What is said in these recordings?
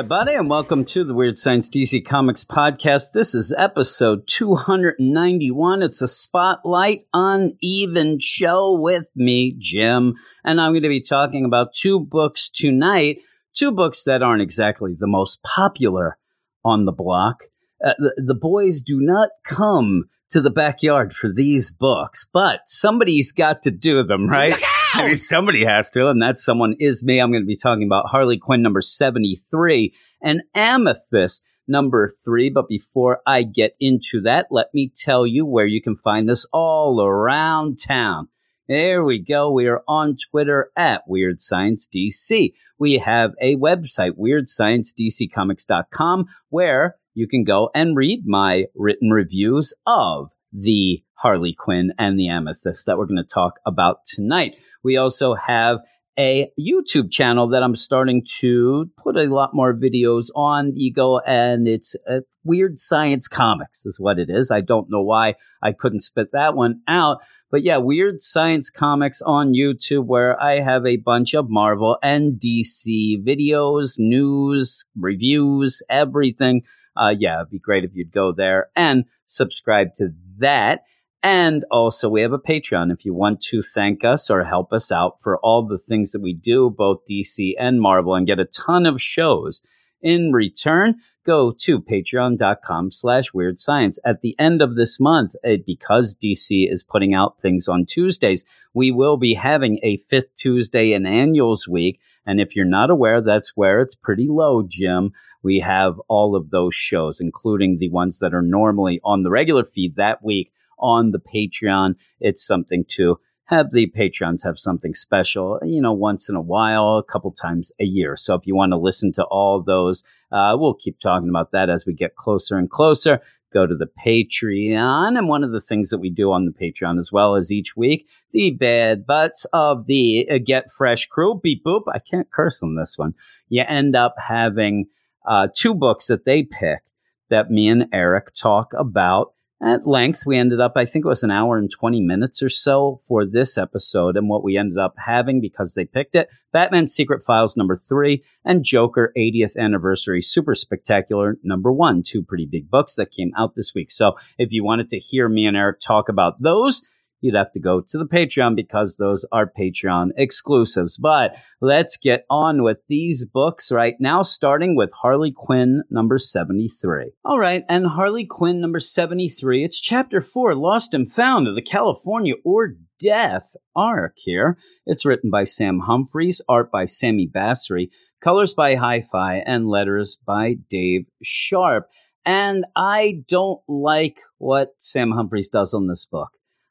Everybody, and welcome to the Weird Science DC Comics podcast. This is episode 291. It's a spotlight uneven show with me, Jim, and I'm going to be talking about two books tonight. Two books that aren't exactly the most popular on the block. Uh, the, the boys do not come to the backyard for these books, but somebody's got to do them, right? I mean, somebody has to, and that someone is me. I'm going to be talking about Harley Quinn number 73 and Amethyst number three. But before I get into that, let me tell you where you can find us all around town. There we go. We are on Twitter at Weird Science DC. We have a website, weirdsciencedccomics.com, where you can go and read my written reviews of the Harley Quinn and the Amethyst that we're going to talk about tonight. We also have a YouTube channel that I'm starting to put a lot more videos on. You go and it's Weird Science Comics is what it is. I don't know why I couldn't spit that one out. But yeah, Weird Science Comics on YouTube, where I have a bunch of Marvel and DC videos, news, reviews, everything uh, yeah, it'd be great if you'd go there and subscribe to that. And also, we have a Patreon if you want to thank us or help us out for all the things that we do, both DC and Marvel, and get a ton of shows. In return, go to patreon.com slash weird science. At the end of this month, uh, because DC is putting out things on Tuesdays, we will be having a fifth Tuesday in annuals week. And if you're not aware, that's where it's pretty low, Jim we have all of those shows, including the ones that are normally on the regular feed that week on the Patreon. It's something to have the patrons have something special, you know, once in a while, a couple times a year. So if you want to listen to all those, uh, we'll keep talking about that as we get closer and closer. Go to the Patreon. And one of the things that we do on the Patreon as well as each week, the bad butts of the uh, Get Fresh crew, beep boop. I can't curse on this one. You end up having uh, two books that they pick that me and Eric talk about at length. We ended up, I think it was an hour and 20 minutes or so for this episode. And what we ended up having because they picked it Batman Secret Files number three and Joker 80th Anniversary Super Spectacular number one. Two pretty big books that came out this week. So if you wanted to hear me and Eric talk about those, you'd have to go to the Patreon because those are Patreon exclusives. But let's get on with these books right now, starting with Harley Quinn number 73. All right, and Harley Quinn number 73, it's chapter four, Lost and Found of the California or Death arc here. It's written by Sam Humphries, art by Sami Basri, colors by Hi Fi, and letters by Dave Sharpe. And I don't like what Sam Humphries does on this book.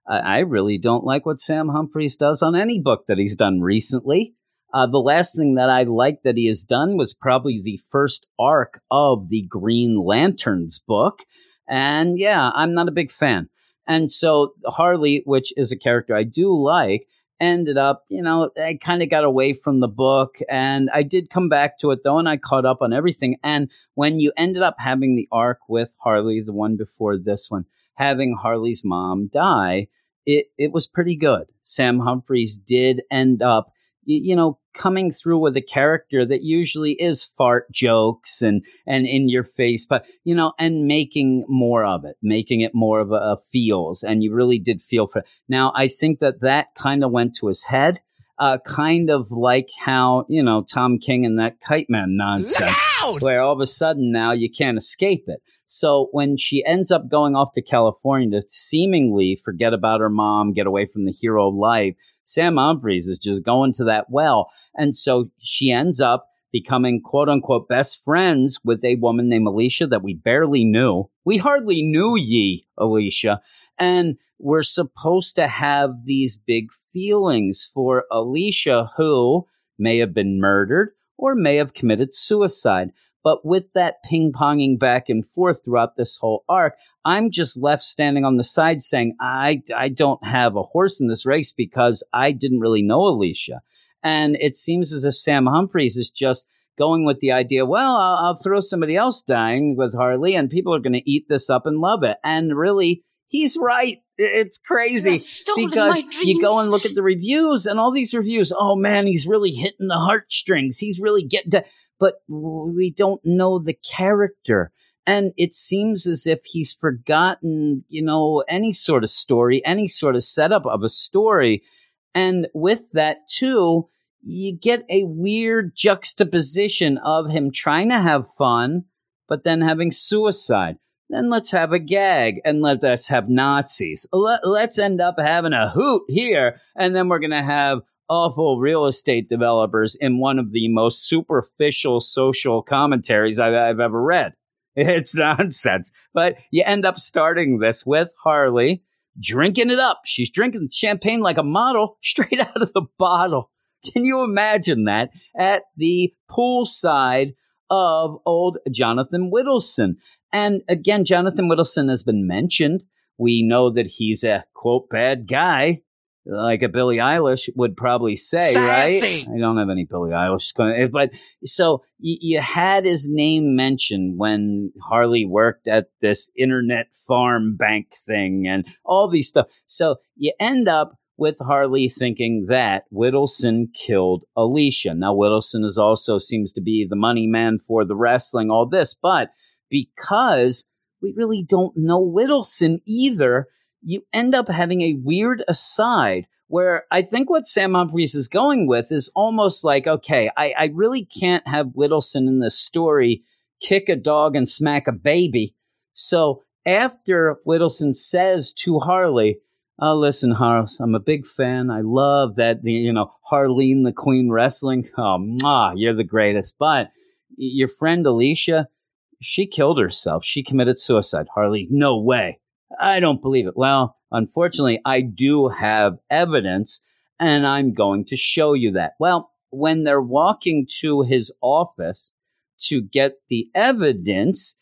I really don't like what Sam Humphries does on any book that he's done recently. Uh, the last thing that I liked that he has done was probably the first arc of the Green Lanterns book. And yeah, I'm not a big fan. And so Harley, which is a character I do like, ended up, you know, I kind of got away from the book and I did come back to it though and I caught up on everything. And when you ended up having the arc with Harley, the one before this one, having Harley's mom die, it it was pretty good. Sam Humphries did end up you know coming through with a character that usually is fart jokes and and in your face but you know and making more of it making it more of a, a feels and you really did feel for it. now i think that that kind of went to his head uh, kind of like how you know Tom King and that kite man nonsense, Loud! where all of a sudden now you can't escape it. So when she ends up going off to California to seemingly forget about her mom, get away from the hero life, Sam Humphries is just going to that well. And so she ends up becoming quote unquote best friends with a woman named Alicia that we barely knew. We hardly knew ye, Alicia. And we're supposed to have these big feelings for Alicia, who may have been murdered or may have committed suicide. But with that ping ponging back and forth throughout this whole arc, I'm just left standing on the side saying, I, I don't have a horse in this race because I didn't really know Alicia. And it seems as if Sam Humphries is just going with the idea, well, I'll, I'll throw somebody else dying with Harley and people are going to eat this up and love it. And really, he's right. It's crazy because you go and look at the reviews and all these reviews. Oh man, he's really hitting the heartstrings. He's really getting to, but we don't know the character. And it seems as if he's forgotten, you know, any sort of story, any sort of setup of a story. And with that, too, you get a weird juxtaposition of him trying to have fun, but then having suicide. Then let's have a gag and let us have Nazis. Let, us end up having a hoot here, and then we're going to have awful real estate developers in one of the most superficial social commentaries I've, I've ever read. It's nonsense. But you end up starting this with Harley drinking it up. She's drinking champagne like a model straight out of the bottle. Can you imagine that at the poolside of old Jonathan Whittleson? And again, Jonathan Whittleson has been mentioned. We know that he's a quote bad guy, like a Billie Eilish would probably say, Sassy. right? I don't have any Billie Eilish going, but so you, you had his name mentioned when Harley worked at this internet farm bank thing and all these stuff. So you end up with Harley thinking that Whittleson killed Alicia. Now, Whittleson is also seems to be the money man for the wrestling, all this, but because we really don't know Whittleson either, you end up having a weird aside where I think what Sam Humphries is going with is almost like, okay, I, I really can't have Whittleson in this story kick a dog and smack a baby. So after Whittleson says to Harley, Oh, listen, Harles, I'm a big fan. I love that, the, you know, Harleen the Queen wrestling. Oh, mwah, you're the greatest. But your friend Alicia, she killed herself. She committed suicide. Harley, no way. I don't believe it. Well, unfortunately, I do have evidence, and I'm going to show you that. Well, when they're walking to his office to get the evidence,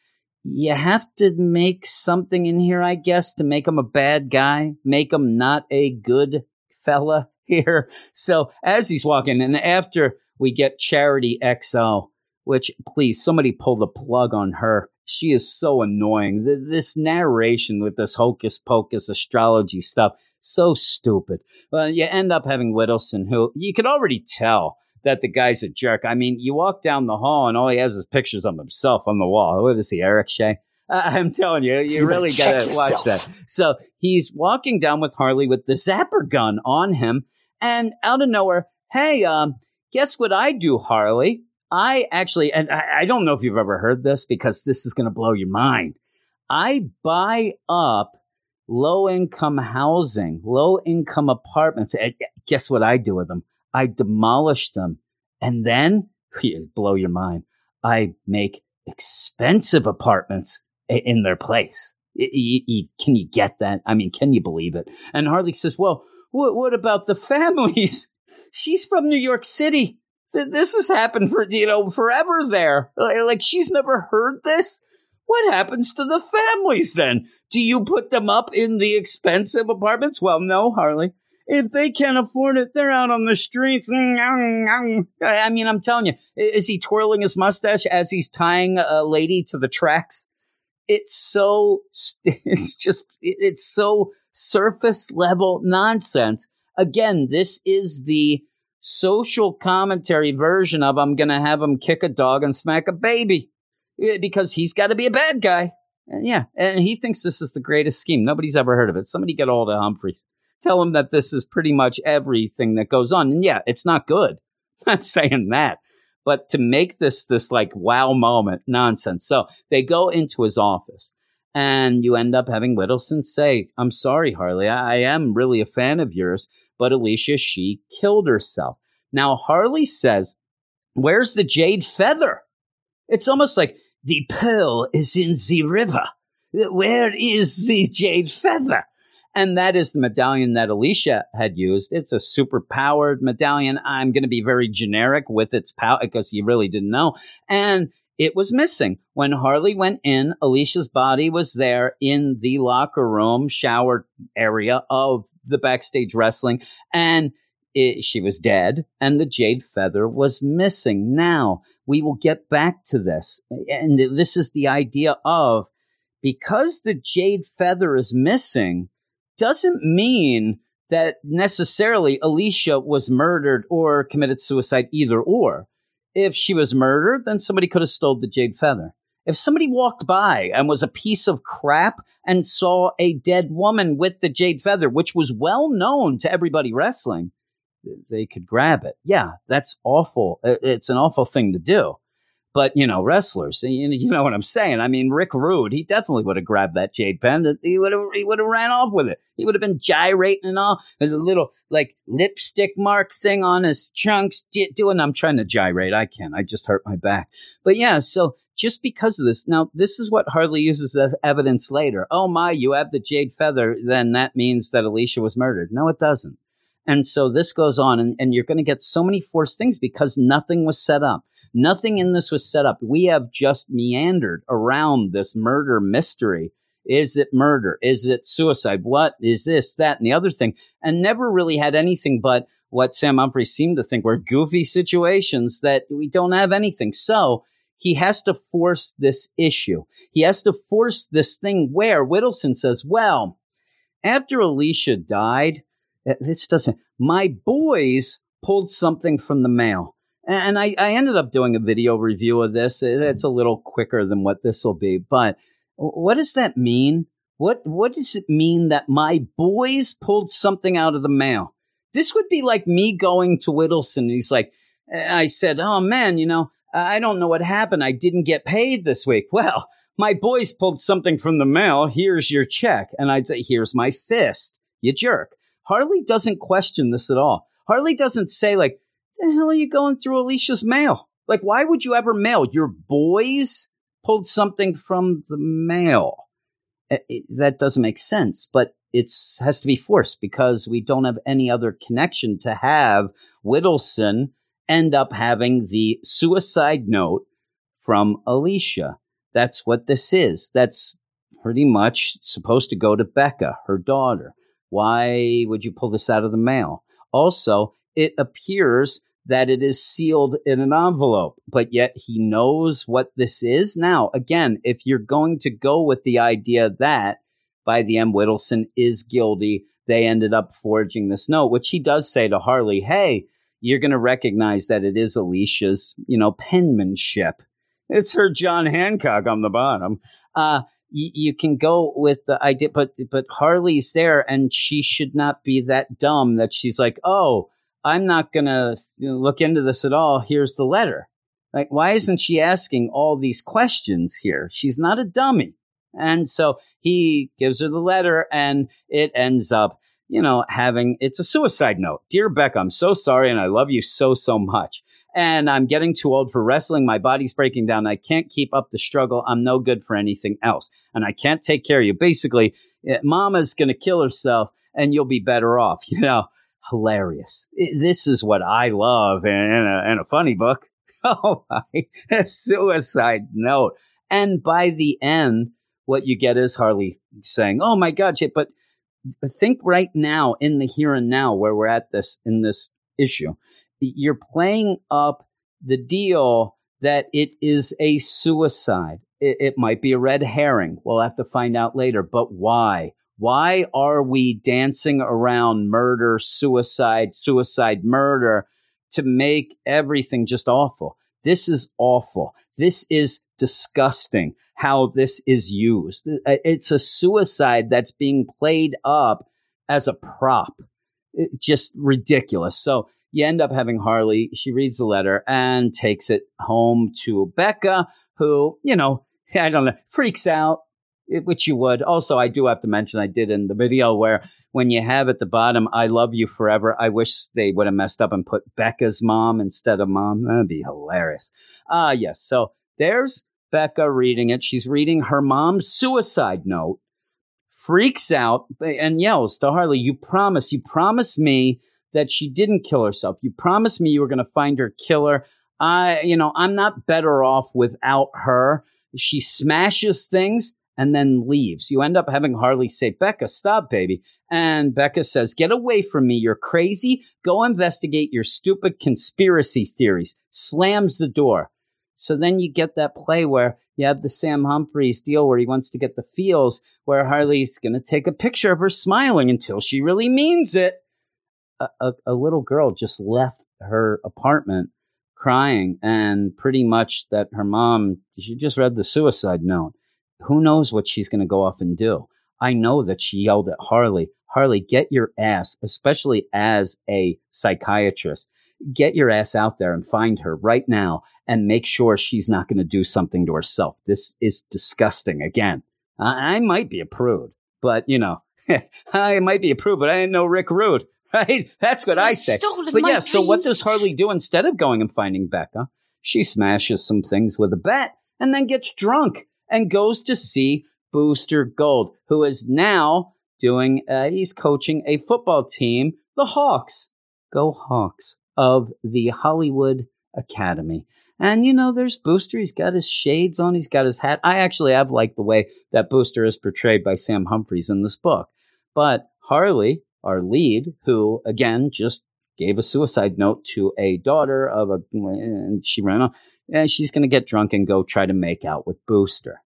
you have to make something in here, I guess, to make him a bad guy, make him not a good fella here. So as he's walking, and after we get Charity XO, which please somebody pull the plug on her. She is so annoying. This narration with this hocus pocus astrology stuff, so stupid. Well, you end up having Whittleson, who you could already tell that the guy's a jerk. I mean, you walk down the hall and all he has is pictures of himself on the wall. What is he, Eric Shea? I'm telling you, you really got to watch that. So he's walking down with Harley with the zapper gun on him, and out of nowhere, hey, um, guess what I do, Harley? I actually, and I, I don't know if you've ever heard this because this is going to blow your mind. I buy up low income housing, low income apartments. Guess what I do with them? I demolish them. And then, blow your mind, I make expensive apartments in their place. can you get that? I mean, can you believe it? And Harley says, Well, what about the families? She's from New York City. This has happened for, you know, forever there. Like, she's never heard this. What happens to the families then? Do you put them up in the expensive apartments? Well, no, Harley if they can't afford it, they're out on the streets. Mm, mm, mm. I mean, I'm telling you, is he twirling his mustache as he's tying a lady to the tracks? It's so, it's just, it's so surface level nonsense. Again, this is the social commentary version of I'm going to have him kick a dog and smack a baby eh, because he's got to be a bad guy. And yeah, and he thinks this is the greatest scheme. Nobody's ever heard of it. Somebody get all the Humphreys. tell him that this is pretty much everything that goes on. And yeah, it's not good. I'm not saying that. But to make this this like wow moment nonsense. So they go into his office and you end up having Whittleson say, I'm sorry, Harley, I, I am really a fan of yours, but Alicia, she killed herself. Now Harley says, Where's the jade feather? It's almost like the pearl is in the river. Where is the jade feather? And that is the medallion that Alicia had used. It's a super powered medallion. I'm going to be very generic with its power because you really didn't know. And it was missing. When Harley went in, Alicia's body was there in the locker room, shower area of the backstage wrestling. And it, she was dead, and the jade feather was missing. Now, we will get back to this. And this is the idea of because the jade feather is missing, doesn't mean that necessarily Alicia was murdered or committed suicide, either or. If she was murdered, then somebody could have stole the jade feather. If somebody walked by and was a piece of crap and saw a dead woman with the jade feather, which was well known to everybody wrestling, they could grab it. Yeah, that's awful. It's an awful thing to do. But you know, wrestlers, you know what I'm saying. I mean, Rick Rude, he definitely would have grabbed that jade pen. He would have, he would have ran off with it. He would have been gyrating and all. There's a little like lipstick mark thing on his trunks. Doing, I'm trying to gyrate. I can't. I just hurt my back. But yeah, so just because of this, now this is what Harley uses as evidence later. Oh my, you have the jade feather, then that means that Alicia was murdered. No, it doesn't. And so this goes on, and, and you're going to get so many forced things because nothing was set up. Nothing in this was set up. We have just meandered around this murder mystery. Is it murder? Is it suicide? What is this, that, and the other thing? And never really had anything but what Sam Humphrey seemed to think were goofy situations that we don't have anything. So he has to force this issue. He has to force this thing where Whittleson says, well, after Alicia died, uh, this doesn't. My boys pulled something from the mail. And I, I ended up doing a video review of this. Mm-hmm. It's a little quicker than what this will be. But what does that mean? What what does it mean that my boys pulled something out of the mail? This would be like me going to Whittleson. He's like, I said, "Oh man, you know, I don't know what happened. I didn't get paid this week." Well, my boys pulled something from the mail. Here's your check, and I'd say, "Here's my fist." You jerk. Harley doesn't question this at all. Harley doesn't say like, "The hell are you going through Alicia's mail?" Like, why would you ever mail your boys pulled something from the mail? It, it, that doesn't make sense, but it has to be forced because we don't have any other connection to have Whittleson end up having the suicide note from Alicia. That's what this is. That's pretty much supposed to go to Becca, her daughter. Why would you pull this out of the mail? Also, it appears that it is sealed in an envelope, but yet he knows what this is. Now, again, if you're going to go with the idea that by the M. Whittleson is guilty, they ended up forging this note, which he does say to Harley, hey, you're going to recognize that it is Alicia's, you know, penmanship. It's her John Hancock on the bottom. Uh, you, you can go with the idea, but but Harley's there, and she should not be that dumb that she's like, oh, I'm not you know, look into this at all. Here's the letter. Like, why isn't she asking all these questions here? She's not a dummy. And so he gives her the letter, and it ends up, you know, having it's a suicide note. Dear Becca, I'm so sorry, and I love you so, so much and I'm getting too old for wrestling. My body's breaking down. I can't keep up the struggle. I'm no good for anything else. And I can't take care of you. Basically, eh, mama's going to kill herself and you'll be better off. You know, hilarious. This is what I love in, a, in a funny book. Oh my, a suicide note. And by the end, what you get is Harley saying, Oh my God, but think right now in the here and now where we're at this in this issue you're playing up the deal that it is a suicide. It, it, might be a red herring. We'll have to find out later. But why? Why are we dancing around murder, suicide, suicide, murder to make everything just awful? This is awful. This is disgusting how this is used. Uh, it's a suicide that's being played up as a prop. It's just ridiculous. So you end up having Harley. She reads the letter and takes it home to Becca, who, you know, I don't know, freaks out, which you would. Also, I do have to mention, I did in the video where when you have at the bottom, I love you forever, I wish they would have messed up and put Becca's mom instead of mom. That'd be hilarious. Ah, uh, yes. So there's Becca reading it. She's reading her mom's suicide note, freaks out, and yells to Harley, You promise, you promise me that she didn't kill herself. You promised me you were going to find her killer. I, you know, I'm not better off without her. She smashes things and then leaves. You end up having Harley say, Becca, stop, baby. And Becca says, Get away from me. You're crazy. Go investigate your stupid conspiracy theories. Slams the door. So then you get that play where you have the Sam Humphries deal where he wants to get the feels, where Harley's going to take a picture of her smiling until she really means it a, a, little girl just left her apartment crying and pretty much that her mom, she just read the suicide note. Who knows what she's going to go off and do? I know that she yelled at Harley, Harley, get your ass, especially as a psychiatrist, get your ass out there and find her right now and make sure she's not going to do something to herself. This is disgusting. Again, I, I might be a prude, but you know, I might be a prude, but I didn't know Rick Rude, right? That's what I say. But yeah, so what does Harley do instead of going and finding Becca? She smashes some things with a bat and then gets drunk and goes to see Booster Gold, who is now doing, uh, he's coaching a football team, the Hawks. Go Hawks of the Hollywood Academy. And you know, there's Booster. He's got his shades on. He's got his hat. I actually have liked the way that Booster is portrayed by Sam Humphries in this book. But Harley, our lead, who again just gave a suicide note to a daughter of a, and she ran off, and she's going to get drunk and go try to make out with Booster.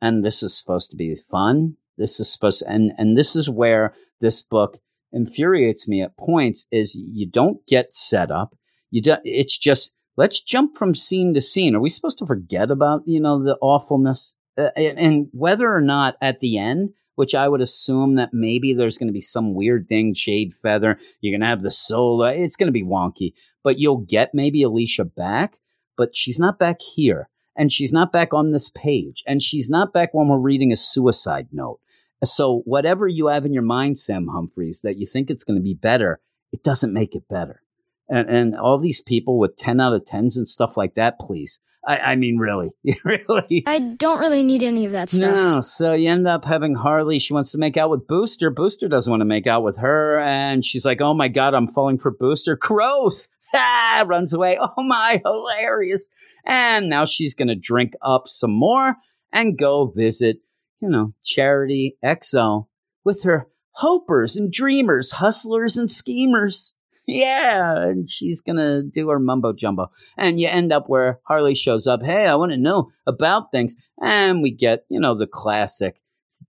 And this is supposed to be fun. This is supposed, to, and and this is where this book infuriates me at points. Is you don't get set up. You do, it's just let's jump from scene to scene. Are we supposed to forget about you know the awfulness uh, and, whether or not at the end which I would assume that maybe there's going to be some weird thing, Jade Feather. You're going to have the Sola. It's going to be wonky, but you'll get maybe Alicia back, but she's not back here. And she's not back on this page. And she's not back when we're reading a suicide note. So, whatever you have in your mind, Sam Humphries that you think it's going to be better, it doesn't make it better. And, and all these people with 10 out of 10s and stuff like that, please. I, I mean, really, really. I don't really need any of that stuff. No, so you end up having Harley. She wants to make out with Booster. Booster doesn't want to make out with her. And she's like, oh my God, I'm falling for Booster. Gross. Ah, runs away. Oh my, hilarious. And now she's going to drink up some more and go visit you know, Charity XO with her hopers and dreamers, hustlers and schemers. Yeah, and she's gonna do her mumbo jumbo. And you end up where Harley shows up, hey, I want to know about things. And we get, you know, the classic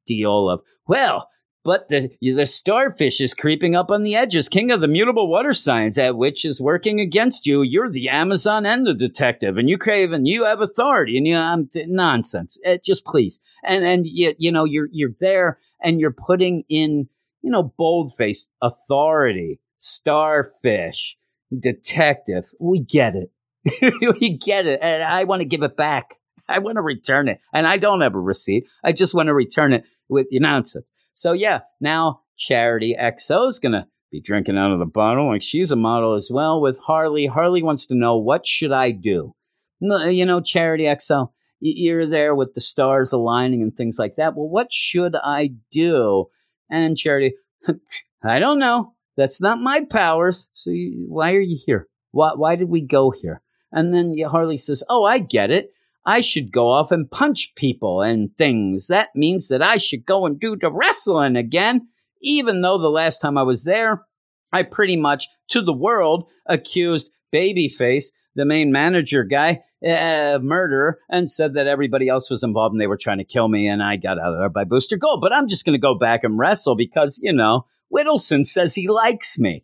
deal of, well, but the the starfish is creeping up on the edges. King of the mutable water signs, at which is working against you. You're the Amazon and the detective, and you crave and you have authority. And you, um, nonsense. Uh, just please, and and you, you know you're you're there, and you're putting in you know boldface authority, starfish, detective. We get it. we get it, and I want to give it back. I want to return it, and I don't have a receipt. I just want to return it with your nonsense. So yeah, now Charity XO is gonna be drinking out of the bottle. Like she's a model as well with Harley. Harley wants to know what should I do. You know, Charity XO, you're there with the stars aligning and things like that. Well, what should I do? And Charity, I don't know. That's not my powers. So you, why are you here? Why, why did we go here? And then Harley says, Oh, I get it. I should go off and punch people and things. That means that I should go and do the wrestling again, even though the last time I was there, I pretty much, to the world, accused Babyface, the main manager guy, uh, murder, and said that everybody else was involved and they were trying to kill me, and I got out of there by Booster Gold. But I'm just going to go back and wrestle because, you know, Whittleson says he likes me.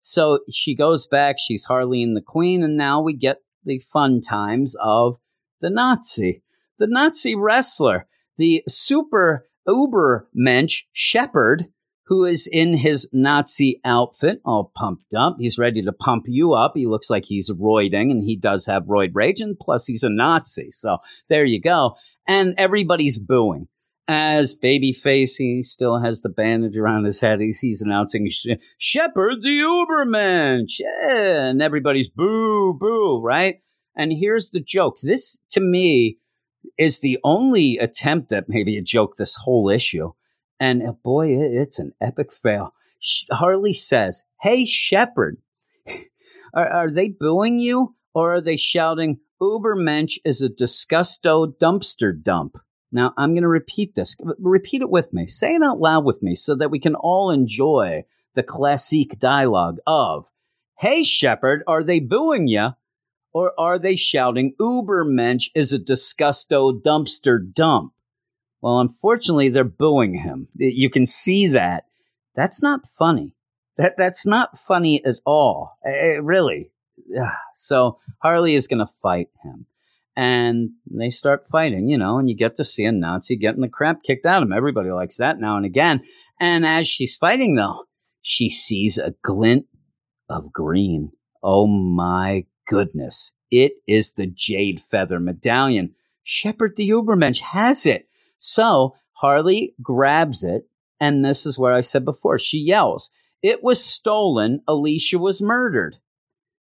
So she goes back, she's Harley and the Queen, and now we get the fun times of the Nazi, the Nazi wrestler, the super uber mensch Shepherd, who is in his Nazi outfit, all pumped up. He's ready to pump you up. He looks like he's roiding, and he does have roid rage, and plus he's a Nazi. So there you go. And everybody's booing. As Babyface, he still has the bandage around his head. He's, he's announcing Shepherd the. Yeah, and everybody's boo, boo, right? And here's the joke. This, to me, is the only attempt at maybe a joke this whole issue. And uh, boy, it's an epic fail. Harley says, Hey, Shepherd, are, are, they booing you or are they shouting, Ubermensch is a disgusto dumpster dump? Now, I'm going to repeat this. Repeat it with me. Say it out loud with me so that we can all enjoy the classic dialogue of, Hey, Shepherd, are they booing you or are they shouting Ubermensch is a disgusto dumpster dump? Well, unfortunately, they're booing him. You can see that. That's not funny. That that's not funny at all. It, really, ugh. so Harley is going to fight him. And they start fighting, you know, and you get to see a Nazi getting the crap kicked out of him. Everybody likes that now and again. And as she's fighting, though, she sees a glint of green. Oh my goodness. It is the Jade Feather Medallion. Shepard the Ubermensch has it. So Harley grabs it, and this is where I said before she yells, It was stolen. Alicia was murdered.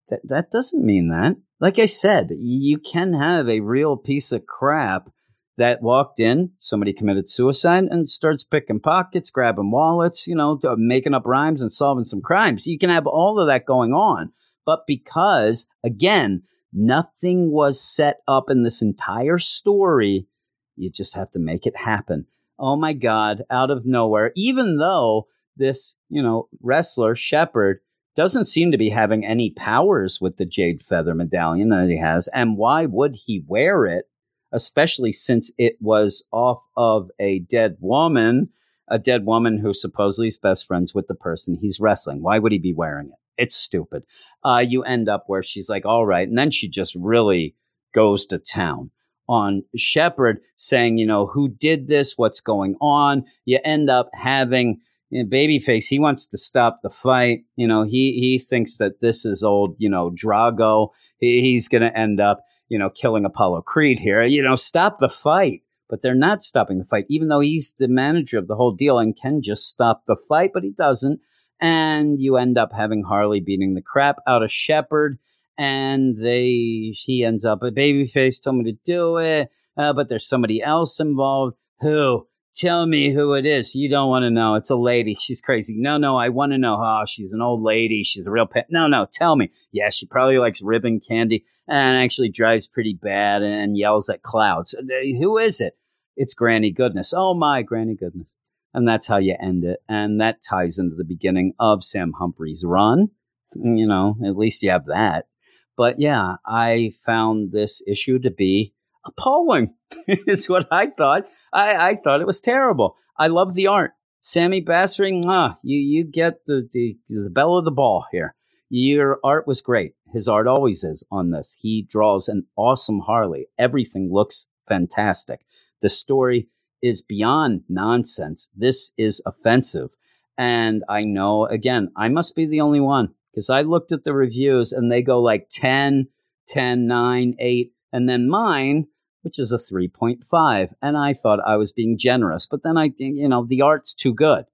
That, that doesn't mean that. Like I said, you can have a real piece of crap that walked in, somebody committed suicide and starts picking pockets, grabbing wallets, you know, making up rhymes and solving some crimes. You can have all of that going on. But because, again, nothing was set up in this entire story, you just have to make it happen. Oh my God, out of nowhere, even though this, you know, wrestler, Shepard, doesn't seem to be having any powers with the Jade Feather medallion that he has. And why would he wear it? especially since it was off of a dead woman, a dead woman who supposedly is best friends with the person he's wrestling. Why would he be wearing it? It's stupid. Uh, you end up where she's like, all right. And then she just really goes to town on Shepard saying, you know, who did this? What's going on? You end up having you know, Babyface. He wants to stop the fight. You know, he, he thinks that this is old, you know, Drago. He, he's going to end up you know, killing Apollo Creed here. You know, stop the fight. But they're not stopping the fight, even though he's the manager of the whole deal and can just stop the fight, but he doesn't. And you end up having Harley beating the crap out of Shepard, and they he ends up a babyface told me to do it, uh, but there's somebody else involved. Who? Tell me who it is. You don't want to know. It's a lady. She's crazy. No, no, I want to know. Oh, she's an old lady. She's a real pet. No, no, tell me. Yeah, she probably likes ribbon candy and actually drives pretty bad and yells at clouds. Uh, who is it? It's Granny Goodness. Oh, my Granny Goodness. And that's how you end it. And that ties into the beginning of Sam Humphrey's run. You know, at least you have that. But yeah, I found this issue to be appalling. is what I thought. I, I thought it was terrible. I love the art. Sammy Bassering, ah, you you get the, the the bell of the ball here. Your art was great. His art always is on this. He draws an awesome Harley. Everything looks fantastic. The story is beyond nonsense. This is offensive. And I know, again, I must be the only one because I looked at the reviews and they go like 10, 10, 9, 8. And then mine which is a 3.5. And I thought I was being generous, but then I think, you know, the art's too good.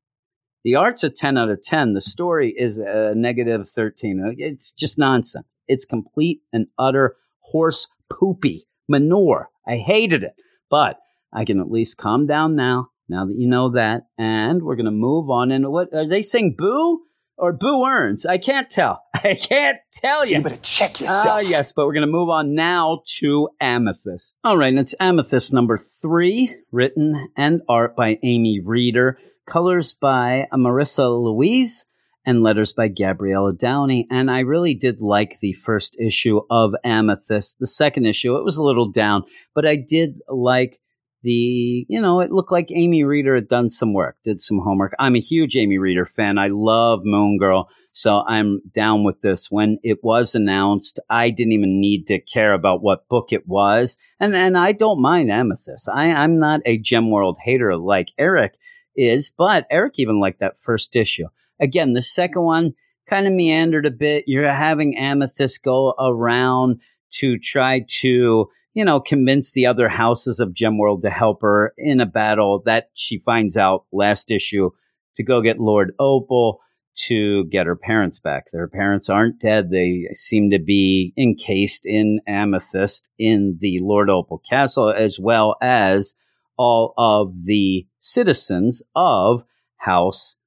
The art's a 10 out of 10. The story is a negative 13. Uh, it's just nonsense. It's complete and utter horse poopy manure. I hated it, but I can at least calm down now. Now that you know that, and we're going to move on. And what are they saying? Boo? Or Boo Earns. I can't tell. I can't tell you. You better check yourself. Ah, yes, but we're going to move on now to Amethyst. All right, and it's Amethyst number three, written and art by Amy Reeder, colors by Marissa Louise, and letters by Gabriela Downie. And I really did like the first issue of Amethyst. The second issue, it was a little down, but I did like the you know it looked like amy reeder had done some work did some homework. I'm a huge amy reeder fan. I love moon girl so i'm down with this. When it was announced i didn't even need to care about what book it was and and i don't mind amethyst. I i'm not a gem world hater like eric is but eric even liked that first issue. Again the second one kind of meandered a bit. You're having amethyst go around to try to you know, convince the other houses of Gemworld to help her in a battle that she finds out last issue to go get Lord Opal to get her parents back. Their parents aren't dead. They seem to be encased in amethyst in the Lord Opal castle, as well as all of the citizens of House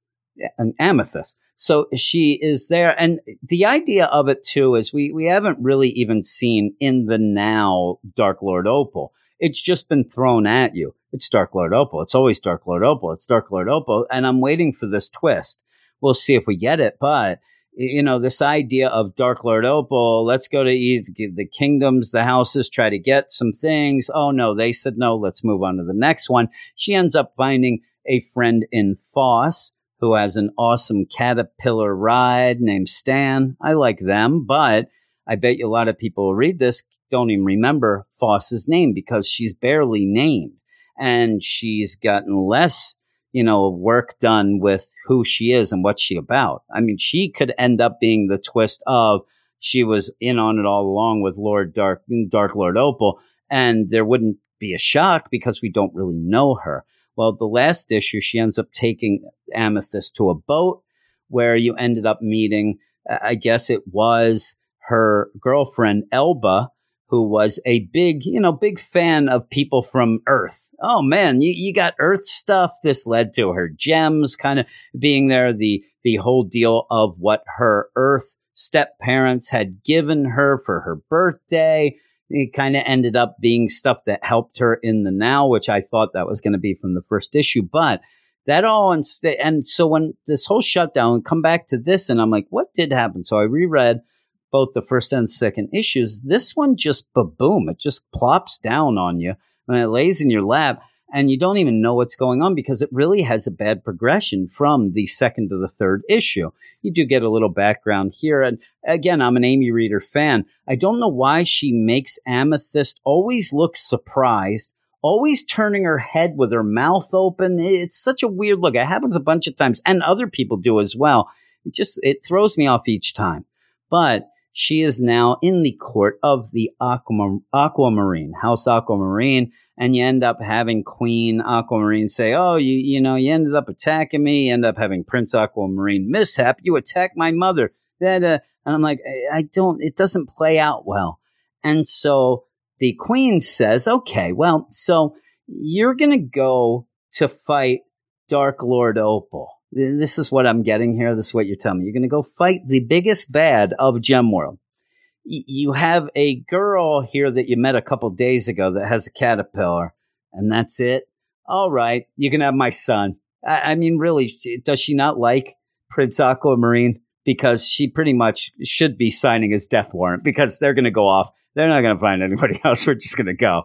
Amethyst. So she is there. And the idea of it too is we, we haven't really even seen in the now Dark Lord Opal. It's just been thrown at you. It's Dark Lord Opal. It's always Dark Lord Opal. It's Dark Lord Opal. And I'm waiting for this twist. We'll see if we get it. But, you know, this idea of Dark Lord Opal, let's go to the kingdoms, the houses, try to get some things. Oh, no, they said no. Let's move on to the next one. She ends up finding a friend in Foss who has an awesome caterpillar ride named Stan. I like them, but I bet you a lot of people who read this don't even remember Foss's name because she's barely named and she's gotten less, you know, work done with who she is and what she about. I mean, she could end up being the twist of she was in on it all along with Lord Dark Dark Lord Opal, and there wouldn't be a shock because we don't really know her. Well, the last issue, she ends up taking Amethyst to a boat where you ended up meeting, uh, I guess it was her girlfriend, Elba, who was a big, you know, big fan of people from Earth. Oh man, you, you got Earth stuff. This led to her gems kind of being there, the the whole deal of what her Earth step parents had given her for her birthday. It kind of ended up being stuff that helped her in the now, which I thought that was going to be from the first issue. But that all instead, and so when this whole shutdown, come back to this, and I'm like, what did happen? So I reread both the first and second issues. This one just ba boom, it just plops down on you and it lays in your lap and you don't even know what's going on because it really has a bad progression from the second to the third issue. You do get a little background here. And again, I'm an Amy Reeder fan. I don't know why she makes Amethyst always look surprised, always turning her head with her mouth open. It's such a weird look. It happens a bunch of times, and other people do as well. It just it throws me off each time. But she is now in the court of the Aquam- Aquamarine, House Aquamarine, and you end up having Queen Aquamarine say, "Oh, you you know, you ended up attacking me. You end up having Prince Aquamarine mishap. You attack my mother." That uh, and I'm like, I, I don't. It doesn't play out well. And so the Queen says, "Okay, well, so you're gonna go to fight Dark Lord Opal." This is what I'm getting here. This is what you're telling me. You're going to go fight the biggest bad of Gemworld. Y- you have a girl here that you met a couple days ago that has a caterpillar, and that's it. All right, you can have my son. I, I mean, really, does she not like Prince Aquamarine? Because she pretty much should be signing his death warrant because they're going to go off. They're not going to find anybody else. We're just going to go.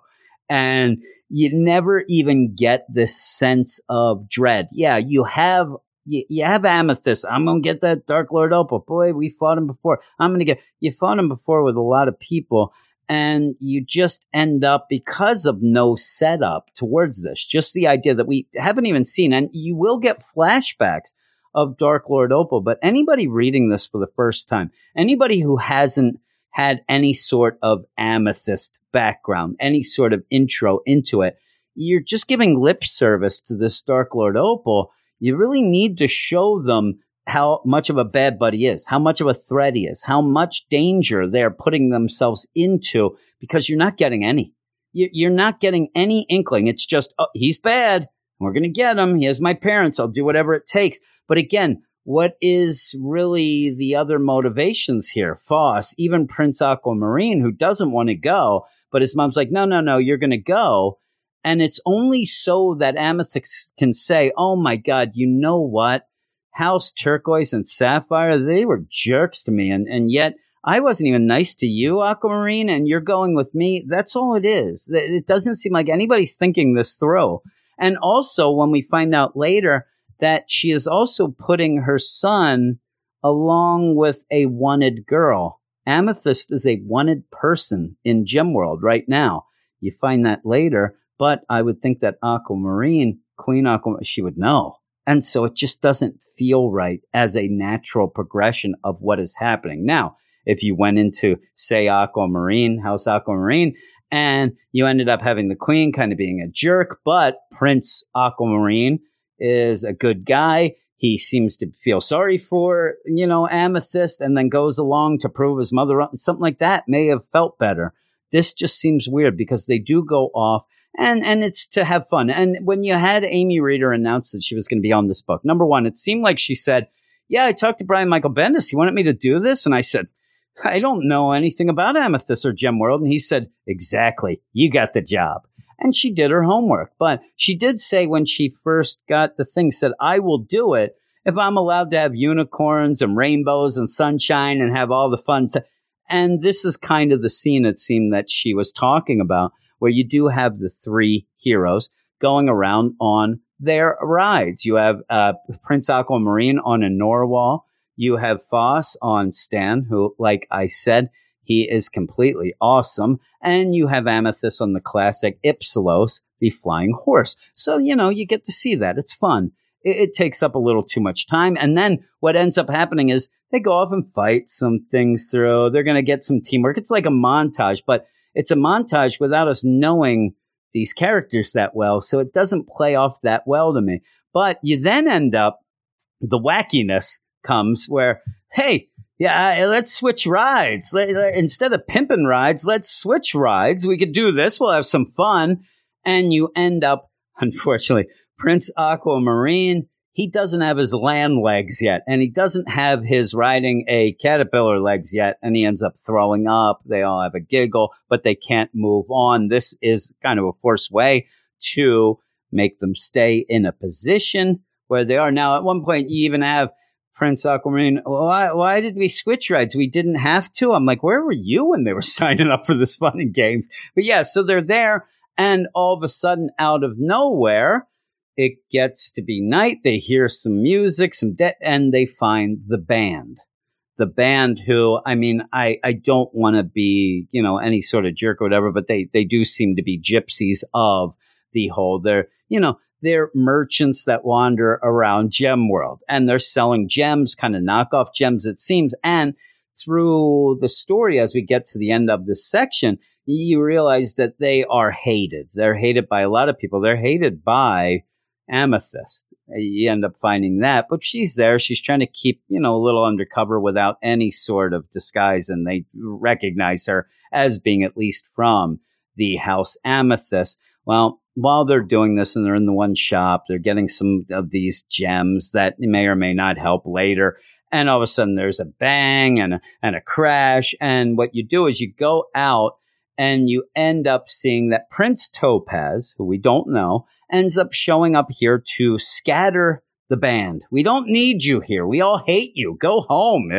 And you never even get this sense of dread. Yeah, you have you, you have Amethyst. I'm going to get that Dark Lord Opal. Boy, we fought him before. I'm going to get, you fought him before with a lot of people. And you just end up because of no setup towards this, just the idea that we haven't even seen, and you will get flashbacks of Dark Lord Opal. But anybody reading this for the first time, anybody who hasn't had any sort of amethyst background, any sort of intro into it, you're just giving lip service to this Dark Lord Opal you really need to show them how much of a bad buddy is, how much of a threat he is, how much danger they're putting themselves into because you're not getting any. You're not getting any inkling. It's just, oh, he's bad. We're going to get him. He has my parents. I'll do whatever it takes. But again, what is really the other motivations here? Foss, even Prince Aquamarine, who doesn't want to go, but his mom's like, no, no, no, you're going to go. And it's only so that Amethyst can say, oh my God, you know what? House Turquoise and Sapphire, they were jerks to me. And, and yet I wasn't even nice to you, Aquamarine, and you're going with me. That's all it is. It doesn't seem like anybody's thinking this through. And also, when we find out later that she is also putting her son along with a wanted girl. Amethyst is a wanted person in Gemworld right now. You find that later. But I would think that Aquamarine, Queen Aquamarine, she would know. And so it just doesn't feel right as a natural progression of what is happening. Now, if you went into, say, Aquamarine, House Aquamarine, and you ended up having the Queen kind of being a jerk, but Prince Aquamarine is a good guy. He seems to feel sorry for, you know, Amethyst and then goes along to prove his mother, up. something like that may have felt better. This just seems weird because they do go off and and it's to have fun. And when you had Amy Reeder announce that she was going to be on this book, number one, it seemed like she said, "Yeah, I talked to Brian Michael Bendis. He wanted me to do this," and I said. I don't know anything about Amethyst or Gemworld. And he said, Exactly. You got the job. And she did her homework. But she did say when she first got the thing, said, I will do it if I'm allowed to have unicorns and rainbows and sunshine and have all the fun. And this is kind of the scene it seemed that she was talking about where you do have the three heroes going around on their rides. You have uh, Prince Aquamarine on a Narwhal. You have Foss on Stan, who, like I said, He is completely awesome. And you have Amethyst on the classic Ipsilos, the flying horse. So, you know, you get to see that. It's fun. It, it takes up a little too much time. And then what ends up happening is they go off and fight some things through. They're going to get some teamwork. It's like a montage, but it's a montage without us knowing these characters that well. So it doesn't play off that well to me. But you then end up, the wackiness comes where, hey, yeah, let's switch rides. Instead of pimping rides, let's switch rides. We could do this. We'll have some fun. And you end up, unfortunately, Prince Aquamarine, he doesn't have his land legs yet, and he doesn't have his riding a caterpillar legs yet, and he ends up throwing up. They all have a giggle, but they can't move on. This is kind of a forced way to make them stay in a position where they are. Now, at one point, you even have Prince Aquamarine, why, why did we switch rides? We didn't have to. I'm like, where were you when they were signing up for this fun and games? But yeah, so they're there, and all of a sudden, out of nowhere, it gets to be night. They hear some music, some de- and they find the band. The band who, I mean, I, I don't want to be, you know, any sort of jerk or whatever, but they, they do seem to be gypsies of the whole. They're, you know, they're merchants that wander around Gem World and they're selling gems, kind of knockoff gems, it seems. And through the story, as we get to the end of this section, you realize that they are hated. They're hated by a lot of people. They're hated by Amethyst. You end up finding that, but she's there. She's trying to keep, you know, a little undercover without any sort of disguise, and they recognize her as being at least from the House Amethyst. Well, while they're doing this and they're in the one shop, they're getting some of these gems that may or may not help later. And all of a sudden there's a bang and a, and a crash. And what you do is you go out and you end up seeing that Prince Topaz, who we don't know, ends up showing up here to scatter the band. We don't need you here. We all hate you. Go home.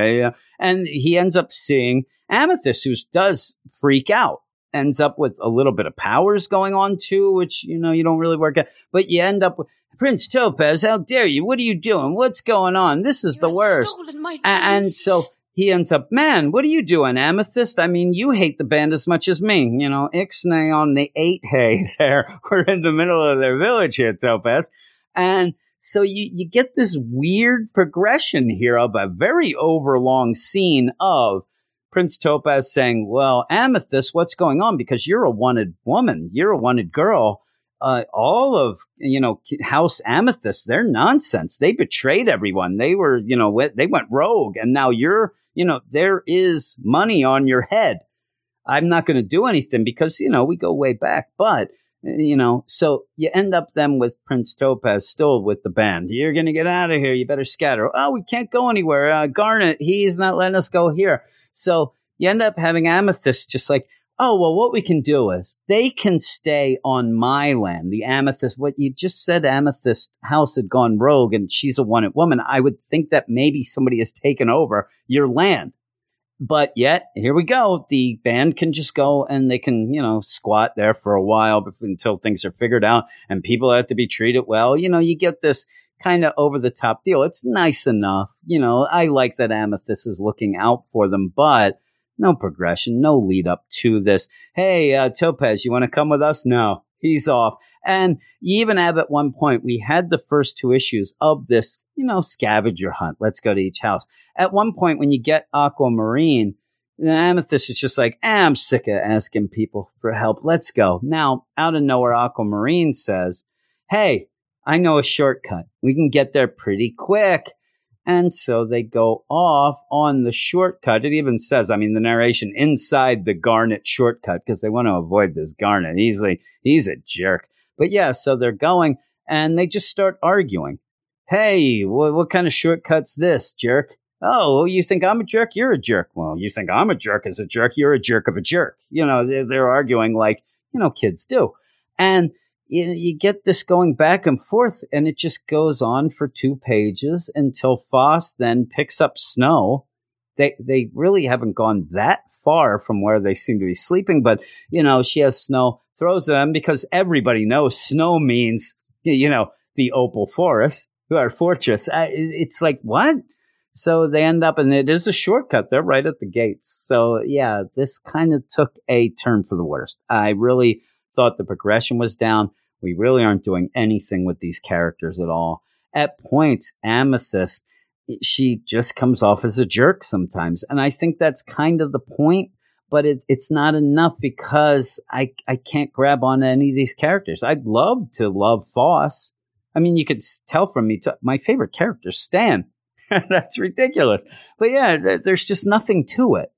And he ends up seeing Amethyst, who does freak out ends up with a little bit of powers going on too, which you know you don't really work out. But you end up with Prince Topaz. How dare you? What are you doing? What's going on? This is You the worst. And so he ends up, man, what are you doing, Amethyst? I mean, you hate the band as much as me. You know, Ixnay on the eight hay there. We're in the middle of their village here, Topaz. And so you, you get this weird progression here of a very overlong scene of Prince Topaz saying, Well, Amethyst, what's going on? Because you're a wanted woman, you're a wanted girl. Uh, all of you know House Amethyst, they're nonsense. They betrayed everyone. They were you know they went rogue, and now you're you know there is money on your head. I'm not going to do anything because you know we go way back, but you know so you end up then with Prince Topaz still with the band. You're going to get out of here. You better scatter. Oh, we can't go anywhere. Uh, Garnet, he's not letting us go here. So you end up having Amethyst just like, oh, well, what we can do is they can stay on my land. The Amethyst, what you just said, Amethyst house had gone rogue and she's a wanted woman. I would think that maybe somebody has taken over your land. But yet, here we go. The band can just go and they can, you know, squat there for a while until things are figured out and people have to be treated well. You know, you get this kind of over the top deal. It's nice enough. You know, I like that Amethyst is looking out for them, but no progression, no lead up to this. Hey, uh, you want to come with us? No, he's off. And you even have at one point, we had the first two issues of this, you know, scavenger hunt. Let's go to each house. At one point, when you get Aquamarine, the Amethyst is just like, eh, I'm sick of asking people for help. Let's go. Now, out of nowhere, Aquamarine says, Hey, I know a shortcut. We can get there pretty quick. And so they go off on the shortcut. It even says, I mean, the narration inside the Garnet shortcut because they want to avoid this Garnet. Like, he's a jerk. But yeah, so they're going and they just start arguing. Hey, what, what kind of shortcut's this, jerk? Oh, you think I'm a jerk? You're a jerk. Well, you think I'm a jerk as a jerk? You're a jerk of a jerk. You know, they're, they're arguing like, you know, kids do. And you, you get this going back and forth, and it just goes on for two pages until Foss then picks up Snow. They they really haven't gone that far from where they seem to be sleeping, but you know she has Snow throws them because everybody knows Snow means you know the Opal Forest, our fortress. I, it's like what? So they end up, and it is a shortcut. They're right at the gates. So yeah, this kind of took a turn for the worst. I really thought the progression was down. We really aren't doing anything with these characters at all. At points, Amethyst, eh, she just comes off as a jerk sometimes. And I think that's kind of the point, but it, it's not enough because I, I can't grab on any of these characters. I'd love to love Foss. I mean, you could tell from me, my favorite character, Stan. that's ridiculous. But yeah, there's just nothing to it.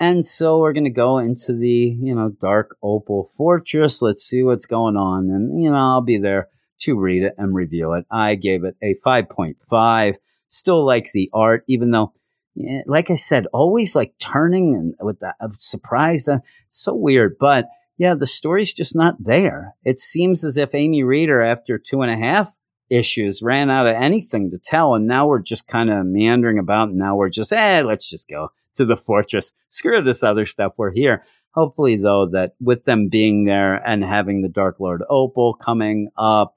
And so we're going to go into the, you know, dark opal fortress. Let's see what's going on. And, you know, I'll be there to read it and review it. I gave it a 5.5. Still like the art, even though, like I said, always like turning and with that surprise. Uh, so weird. But yeah, the story's just not there. It seems as if Amy Reeder, after two and a half issues, ran out of anything to tell. And now we're just kind of meandering about. And now we're just, eh, let's just go to the fortress. Screw this other stuff. We're here. Hopefully, though, that with them being there and having the Dark Lord Opal coming up,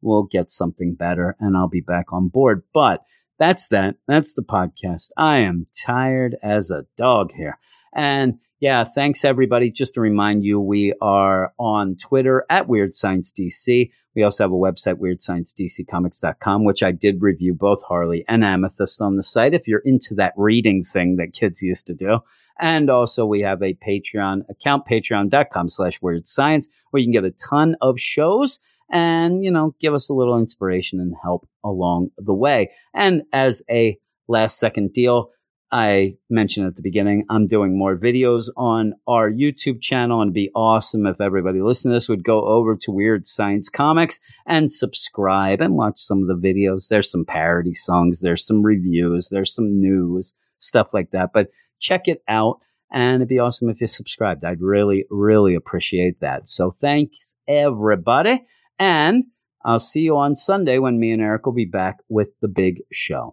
we'll get something better and I'll be back on board. But that's that. That's the podcast. I am tired as a dog here. And yeah, thanks everybody. Just to remind you, we are on Twitter at Weird Science DC. We also have a website, weirdsciencedccomics.com, which I did review both Harley and Amethyst on the site if you're into that reading thing that kids used to do. And also we have a Patreon account, patreon.com slash weird science, where you can get a ton of shows and, you know, give us a little inspiration and help along the way. And as a last second deal, I mentioned at the beginning, I'm doing more videos on our YouTube channel, and it'd be awesome if everybody listening to this would go over to Weird Science Comics and subscribe and watch some of the videos. There's some parody songs, there's some reviews, there's some news, stuff like that. But check it out, and it'd be awesome if you subscribed. I'd really, really appreciate that. So thanks, everybody, and I'll see you on Sunday when me and Eric will be back with the big show.